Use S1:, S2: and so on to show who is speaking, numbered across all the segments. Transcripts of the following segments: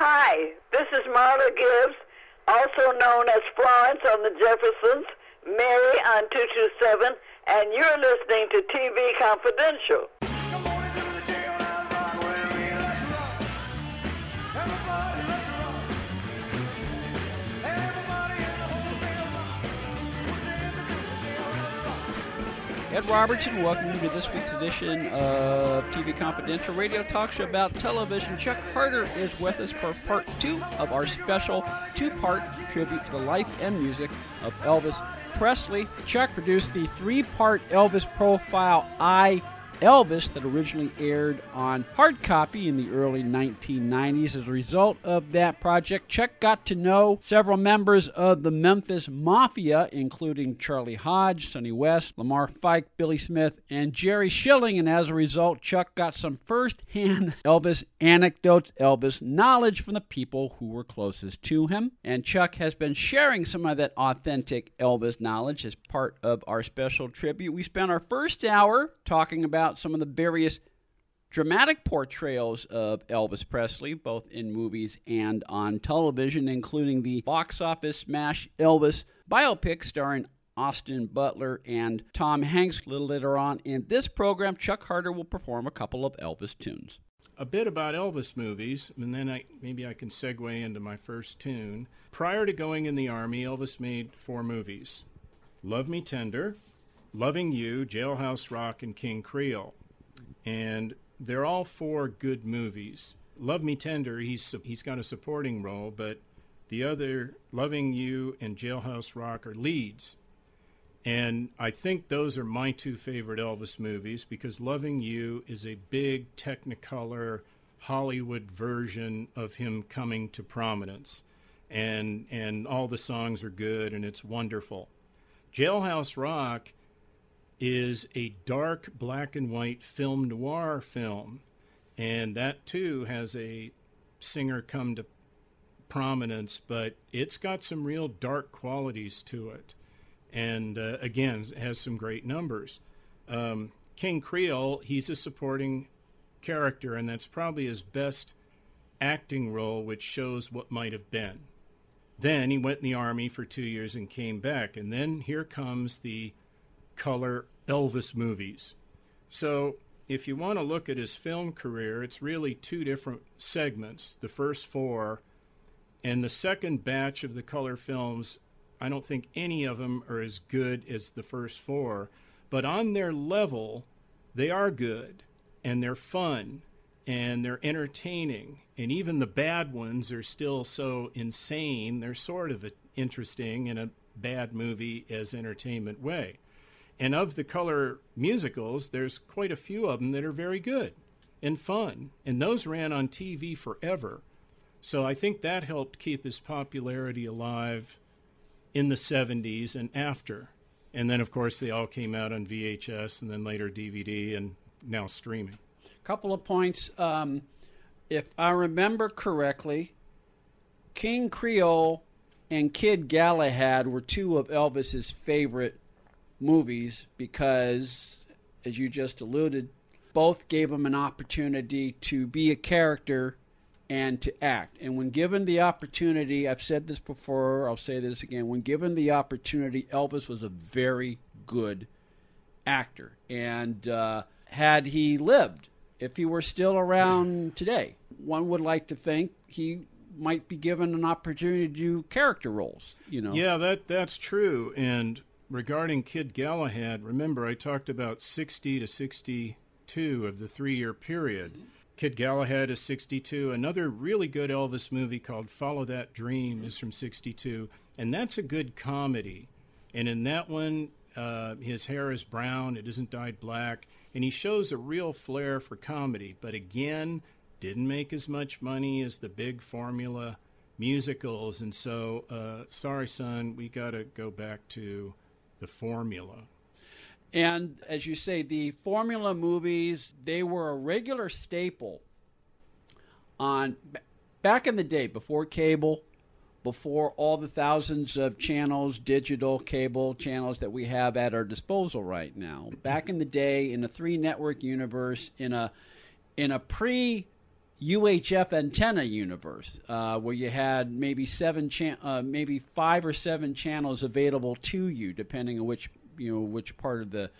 S1: Hi, this is Marla Gibbs, also known as Florence on the Jeffersons, Mary on 227, and you're listening to TV Confidential.
S2: Ed Robertson, welcome you to this week's edition of TV Confidential Radio Talk Show about television. Chuck Harter is with us for part two of our special two part tribute to the life and music of Elvis Presley. Chuck produced the three part Elvis profile I Elvis that originally aired on hard copy in the early 1990s. As a result of that project, Chuck got to know several members of the Memphis Mafia, including Charlie Hodge, Sonny West, Lamar Fike, Billy Smith, and Jerry Schilling. And as a result, Chuck got some first hand Elvis anecdotes, Elvis knowledge from the people who were closest to him. And Chuck has been sharing some of that authentic Elvis knowledge as part of our special tribute. We spent our first hour talking about about some of the various dramatic portrayals of Elvis Presley, both in movies and on television, including the box office smash Elvis biopic starring Austin Butler and Tom Hanks. A little later on in this program, Chuck Harter will perform a couple of Elvis tunes.
S3: A bit about Elvis movies, and then I, maybe I can segue into my first tune. Prior to going in the Army, Elvis made four movies Love Me Tender, Loving You, Jailhouse Rock, and King Creole. And they're all four good movies. Love Me Tender, he's he's got a supporting role, but the other Loving You and Jailhouse Rock are leads. And I think those are my two favorite Elvis movies because Loving You is a big Technicolor Hollywood version of him coming to prominence. And and all the songs are good and it's wonderful. Jailhouse Rock is a dark black and white film noir film. And that too has a singer come to prominence, but it's got some real dark qualities to it. And uh, again, has some great numbers. Um, King Creole, he's a supporting character, and that's probably his best acting role, which shows what might have been. Then he went in the army for two years and came back. And then here comes the color Elvis movies. So, if you want to look at his film career, it's really two different segments. The first four, and the second batch of the color films, I don't think any of them are as good as the first four, but on their level, they are good and they're fun and they're entertaining. And even the bad ones are still so insane, they're sort of interesting in a bad movie as entertainment way. And of the color musicals, there's quite a few of them that are very good and fun. And those ran on TV forever. So I think that helped keep his popularity alive in the 70s and after. And then, of course, they all came out on VHS and then later DVD and now streaming.
S2: Couple of points. Um, if I remember correctly, King Creole and Kid Galahad were two of Elvis's favorite movies because, as you just alluded, both gave him an opportunity to be a character and to act. And when given the opportunity, I've said this before, I'll say this again. When given the opportunity, Elvis was a very good actor. And uh, had he lived, if he were still around today, one would like to think he might be given an opportunity to do character roles. You know.
S3: Yeah, that that's true. And regarding Kid Galahad, remember I talked about 60 to 62 of the three year period. Mm-hmm. Kid Galahad is 62. Another really good Elvis movie called Follow That Dream is from 62, and that's a good comedy. And in that one, uh, his hair is brown, it isn't dyed black, and he shows a real flair for comedy. But again, didn't make as much money as the big formula musicals, and so uh, sorry, son, we got to go back to the formula.
S2: And as you say, the formula movies, they were a regular staple on back in the day before cable, before all the thousands of channels, digital cable channels that we have at our disposal right now. Back in the day in a three network universe in a in a pre UHF antenna universe, uh, where you had maybe seven, cha- uh, maybe five or seven channels available to you, depending on which you know which part of the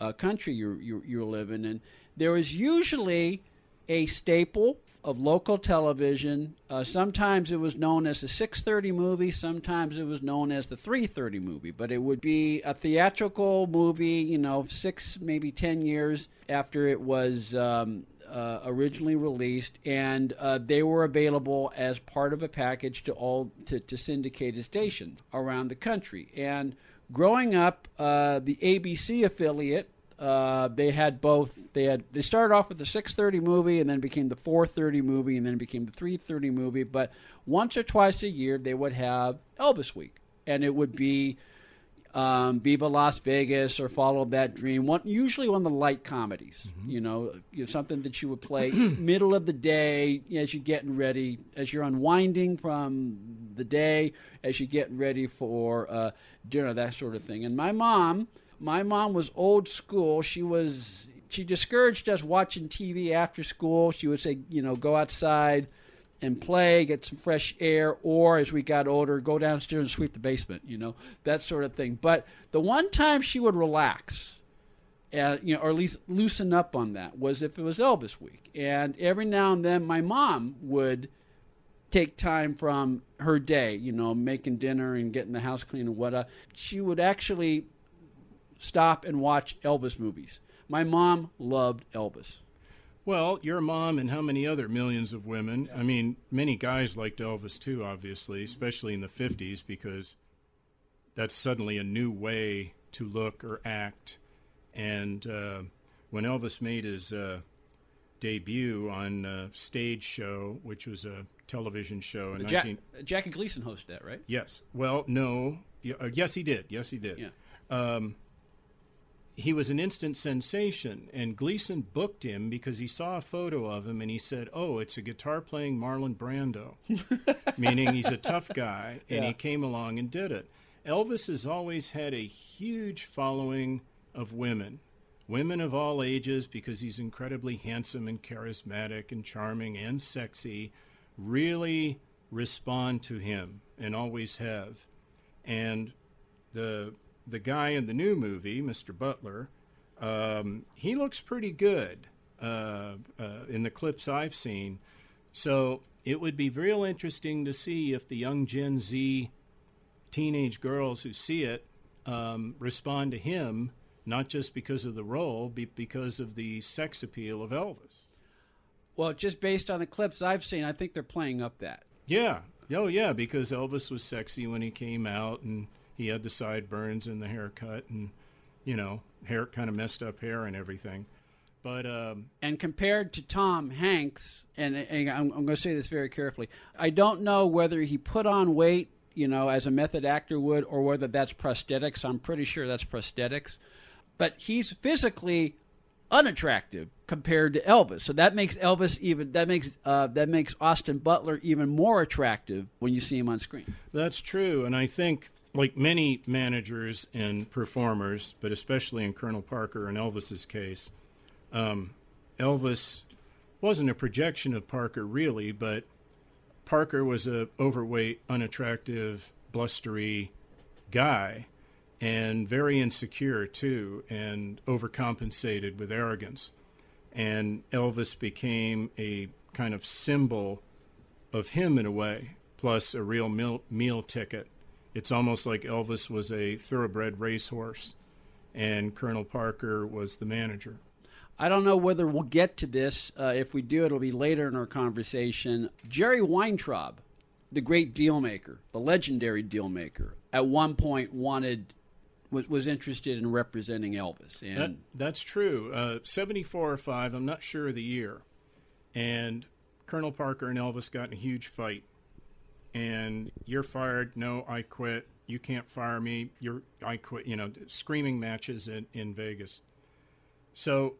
S2: uh, country you're, you're you're living in. There was usually a staple of local television. Uh, sometimes it was known as the 6:30 movie. Sometimes it was known as the 3:30 movie. But it would be a theatrical movie. You know, six maybe ten years after it was. Um, uh, originally released, and uh, they were available as part of a package to all to, to syndicated stations around the country. And growing up, uh, the ABC affiliate uh, they had both. They had they started off with the 6:30 movie, and then became the 4:30 movie, and then became the 3:30 movie. But once or twice a year, they would have Elvis Week, and it would be um, Viva Las Vegas or Follow That Dream. One usually one of the light comedies. Mm-hmm. You, know, you know, something that you would play middle of the day as you're getting ready, as you're unwinding from the day, as you're getting ready for uh, dinner, that sort of thing. And my mom my mom was old school. She was she discouraged us watching TV after school. She would say, you know, go outside and play, get some fresh air, or as we got older, go downstairs and sweep the basement, you know, that sort of thing. But the one time she would relax, uh, you know, or at least loosen up on that was if it was Elvis week. And every now and then, my mom would take time from her day, you know, making dinner and getting the house clean and whatnot. She would actually stop and watch Elvis movies. My mom loved Elvis.
S3: Well, your mom and how many other millions of women? I mean, many guys liked Elvis too, obviously, especially in the 50s, because that's suddenly a new way to look or act. And uh, when Elvis made his uh, debut on a stage show, which was a television show in
S2: Jack, 19... Jackie Gleason hosted that, right?
S3: Yes. Well, no. Uh, yes, he did. Yes, he did.
S2: Yeah.
S3: Um, he was an instant sensation, and Gleason booked him because he saw a photo of him and he said, "Oh, it's a guitar playing Marlon Brando," meaning he's a tough guy, and yeah. he came along and did it. Elvis has always had a huge following of women, women of all ages, because he's incredibly handsome and charismatic and charming and sexy. Really respond to him and always have, and the the guy in the new movie, Mr. Butler, um, he looks pretty good uh, uh, in the clips I've seen. So it would be real interesting to see if the young Gen Z teenage girls who see it um, respond to him, not just because of the role, but because of the sex appeal of Elvis.
S2: Well, just based on the clips I've seen, I think they're playing up that.
S3: Yeah. Oh, yeah, because Elvis was sexy when he came out, and he had the sideburns and the haircut and you know hair kind of messed up hair and everything but um,
S2: and compared to tom hanks and, and I'm, I'm going to say this very carefully i don't know whether he put on weight you know as a method actor would or whether that's prosthetics i'm pretty sure that's prosthetics but he's physically unattractive compared to Elvis. So that makes Elvis even that makes uh, that makes Austin Butler even more attractive when you see him on screen.
S3: That's true, and I think like many managers and performers, but especially in Colonel Parker and Elvis's case, um, Elvis wasn't a projection of Parker really, but Parker was a overweight, unattractive, blustery guy, and very insecure too, and overcompensated with arrogance. And Elvis became a kind of symbol of him in a way, plus a real meal, meal ticket it's almost like Elvis was a thoroughbred racehorse and Colonel Parker was the manager.
S2: I don't know whether we'll get to this. Uh, if we do, it'll be later in our conversation. Jerry Weintraub, the great deal maker, the legendary deal maker, at one point wanted was, was interested in representing Elvis. And
S3: that, that's true. Uh, Seventy four or five, I'm not sure of the year, and Colonel Parker and Elvis got in a huge fight and you're fired. No, I quit. You can't fire me. You're I quit. You know, screaming matches in, in Vegas. So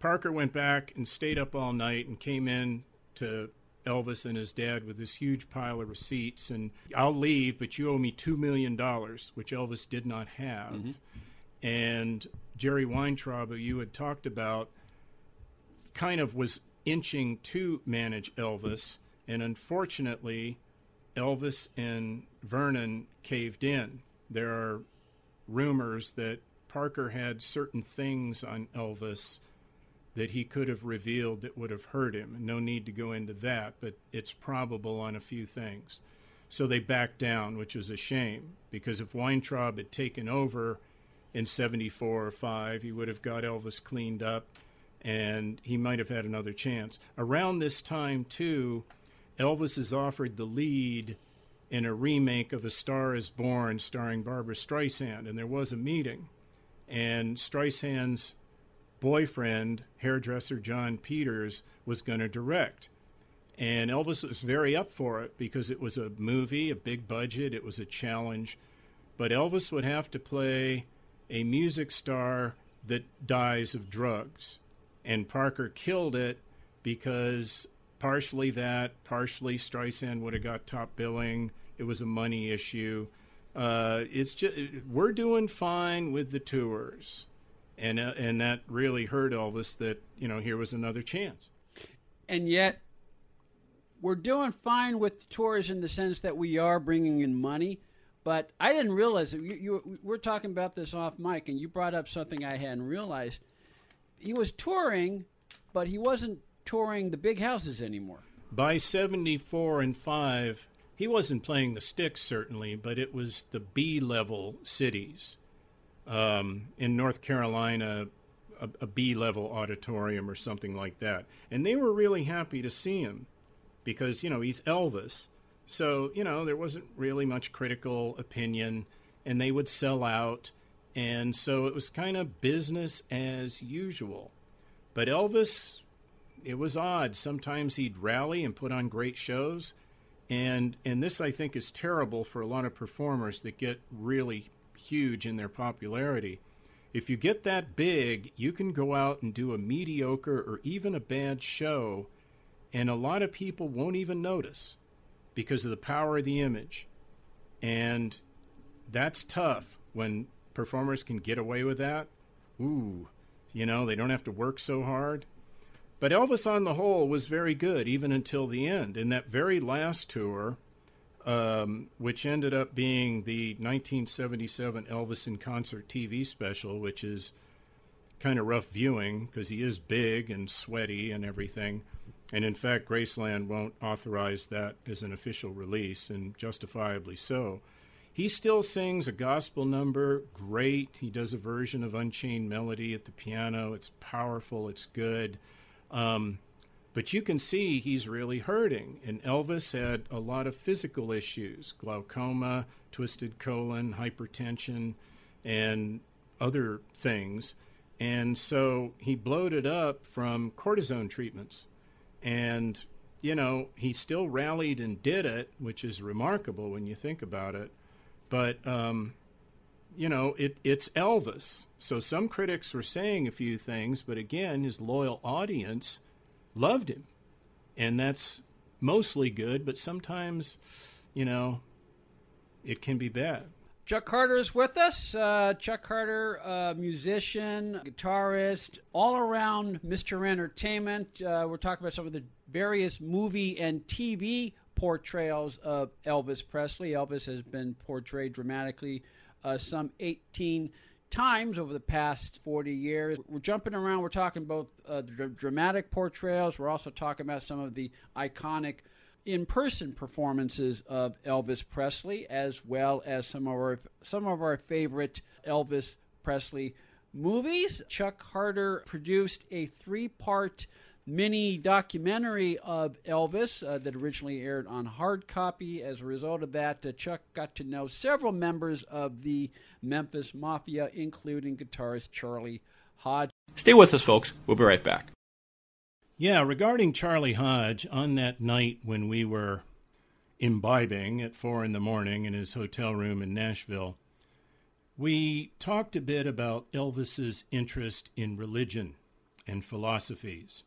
S3: Parker went back and stayed up all night and came in to Elvis and his dad with this huge pile of receipts and I'll leave, but you owe me two million dollars, which Elvis did not have. Mm-hmm. And Jerry Weintraub, who you had talked about, kind of was inching to manage Elvis, and unfortunately, Elvis and Vernon caved in. There are rumors that Parker had certain things on Elvis that he could have revealed that would have hurt him. No need to go into that, but it's probable on a few things. So they backed down, which was a shame, because if Weintraub had taken over in 74 or 5, he would have got Elvis cleaned up and he might have had another chance. Around this time, too, Elvis is offered the lead in a remake of A Star is Born starring Barbra Streisand, and there was a meeting. And Streisand's boyfriend, hairdresser Jon Peters, was going to direct. And Elvis was very up for it because it was a movie, a big budget, it was a challenge. But Elvis would have to play a music star that dies of drugs. And Parker killed it because partially that, partially Streisand would have got top billing. It was a money issue. Uh, it's just we're doing fine with the tours, and uh, and that really hurt Elvis. That you know here was another chance.
S2: And yet, we're doing fine with the tours in the sense that we are bringing in money. But I didn't realize that you, you, we're talking about this off mic, and you brought up something I hadn't realized. He was touring, but he wasn't touring the big houses anymore.
S3: By 74 and 5, he wasn't playing the sticks, certainly, but it was the B level cities. Um, in North Carolina, a, a B level auditorium or something like that. And they were really happy to see him because you know he's Elvis. So you know there wasn't really much critical opinion, and they would sell out, and so it was kind of business as usual. But Elvis, it was odd. Sometimes he'd rally and put on great shows, and and this I think is terrible for a lot of performers that get really huge in their popularity. If you get that big, you can go out and do a mediocre or even a bad show and a lot of people won't even notice because of the power of the image. And that's tough when performers can get away with that. Ooh, you know, they don't have to work so hard. But Elvis, on the whole, was very good even until the end. In that very last tour, um, which ended up being the 1977 Elvis in Concert TV special, which is kind of rough viewing because he is big and sweaty and everything. And in fact, Graceland won't authorize that as an official release, and justifiably so. He still sings a gospel number, great. He does a version of Unchained Melody at the piano. It's powerful, it's good. Um, but you can see he's really hurting. And Elvis had a lot of physical issues glaucoma, twisted colon, hypertension, and other things. And so he bloated up from cortisone treatments. And, you know, he still rallied and did it, which is remarkable when you think about it. But, um, you know, it, it's Elvis. So some critics were saying a few things, but again, his loyal audience loved him. And that's mostly good, but sometimes, you know, it can be bad.
S2: Chuck Harter is with us. Uh, Chuck Harter, uh, musician, guitarist, all around Mr. Entertainment. Uh, we're talking about some of the various movie and TV portrayals of Elvis Presley. Elvis has been portrayed dramatically uh, some 18 times over the past 40 years. We're jumping around. We're talking both uh, dramatic portrayals. We're also talking about some of the iconic in person performances of Elvis Presley, as well as some of our some of our favorite Elvis Presley movies. Chuck Harter produced a three part mini documentary of Elvis uh, that originally aired on hard copy. As a result of that, uh, Chuck got to know several members of the Memphis Mafia, including guitarist Charlie Hodge.
S4: Stay with us, folks. We'll be right back.
S3: Yeah, regarding Charlie Hodge, on that night when we were imbibing at four in the morning in his hotel room in Nashville, we talked a bit about Elvis's interest in religion and philosophies.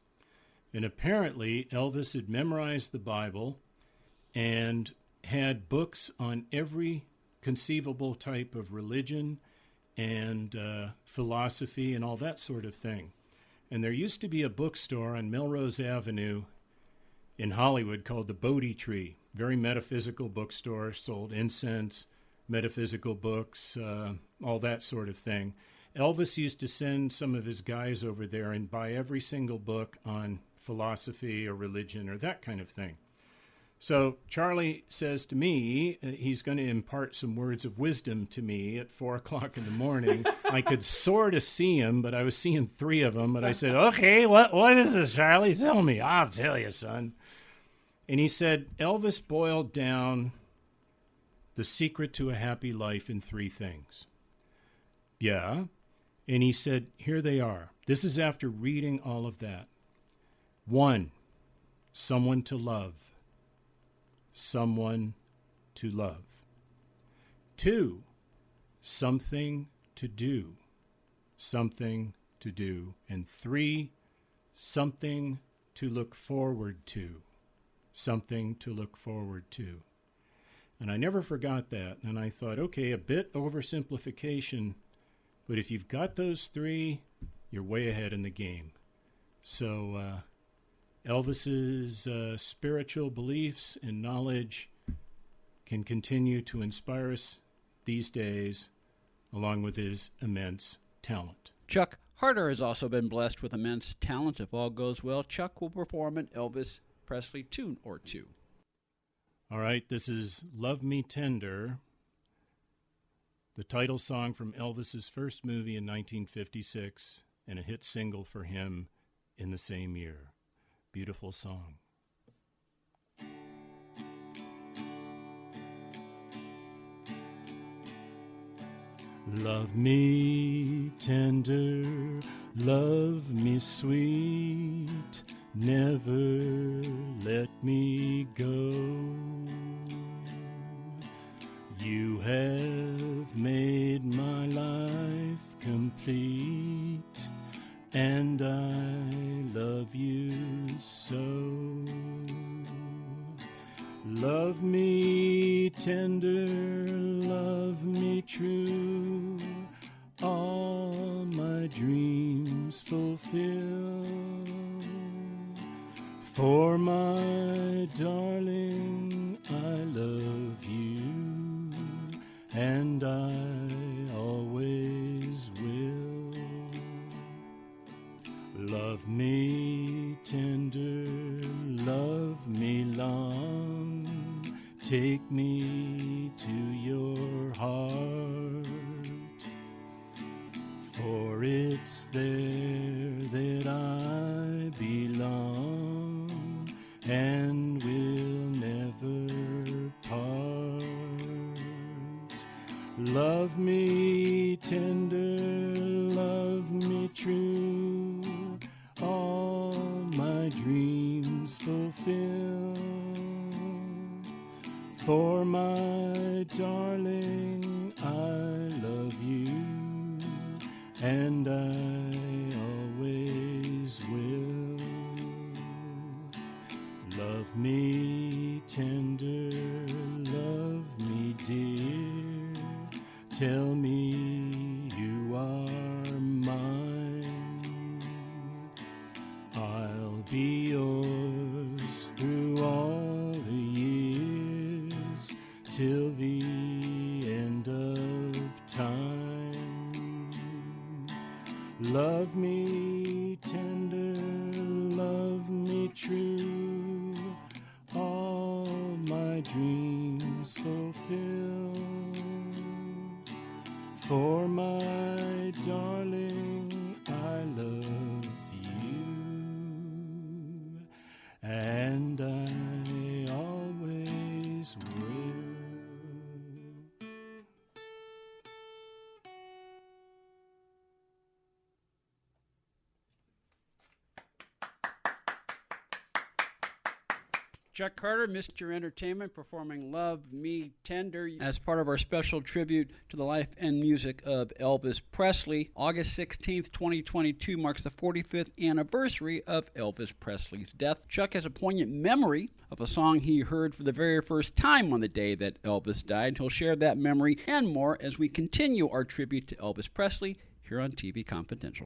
S3: And apparently, Elvis had memorized the Bible and had books on every conceivable type of religion and uh, philosophy and all that sort of thing. And there used to be a bookstore on Melrose Avenue in Hollywood called the Bodhi Tree. Very metaphysical bookstore, sold incense, metaphysical books, uh, all that sort of thing. Elvis used to send some of his guys over there and buy every single book on philosophy or religion or that kind of thing. So Charlie says to me, uh, he's going to impart some words of wisdom to me at four o'clock in the morning. I could sort of see him, but I was seeing three of them. But I said, "Okay, what what is this, Charlie? Tell me. I'll tell you, son." And he said, Elvis boiled down the secret to a happy life in three things. Yeah. And he said, Here they are. This is after reading all of that. One, someone to love. Someone to love. Two, something to do. Something to do. And three, something to look forward to something to look forward to. And I never forgot that. And I thought, okay, a bit oversimplification, but if you've got those three, you're way ahead in the game. So, uh, Elvis's uh, spiritual beliefs and knowledge can continue to inspire us these days, along with his immense talent.
S2: Chuck Harter has also been blessed with immense talent. If all goes well, Chuck will perform an Elvis Presley tune or two.
S3: All right, this is Love Me Tender, the title song from Elvis's first movie in 1956 and a hit single for him in the same year. Beautiful song. Love me tender, love me sweet never let me go. Love me tender, love me long, take me For my darling, I love you, and I always will. Love me tender, love me dear. Tell
S2: Chuck Harter, Mr. Entertainment, performing Love Me Tender as part of our special tribute to the life and music of Elvis Presley. August 16th, 2022 marks the 45th anniversary of Elvis Presley's death. Chuck has a poignant memory of a song he heard for the very first time on the day that Elvis died. He'll share that memory and more as we continue our tribute to Elvis Presley here on TV Confidential.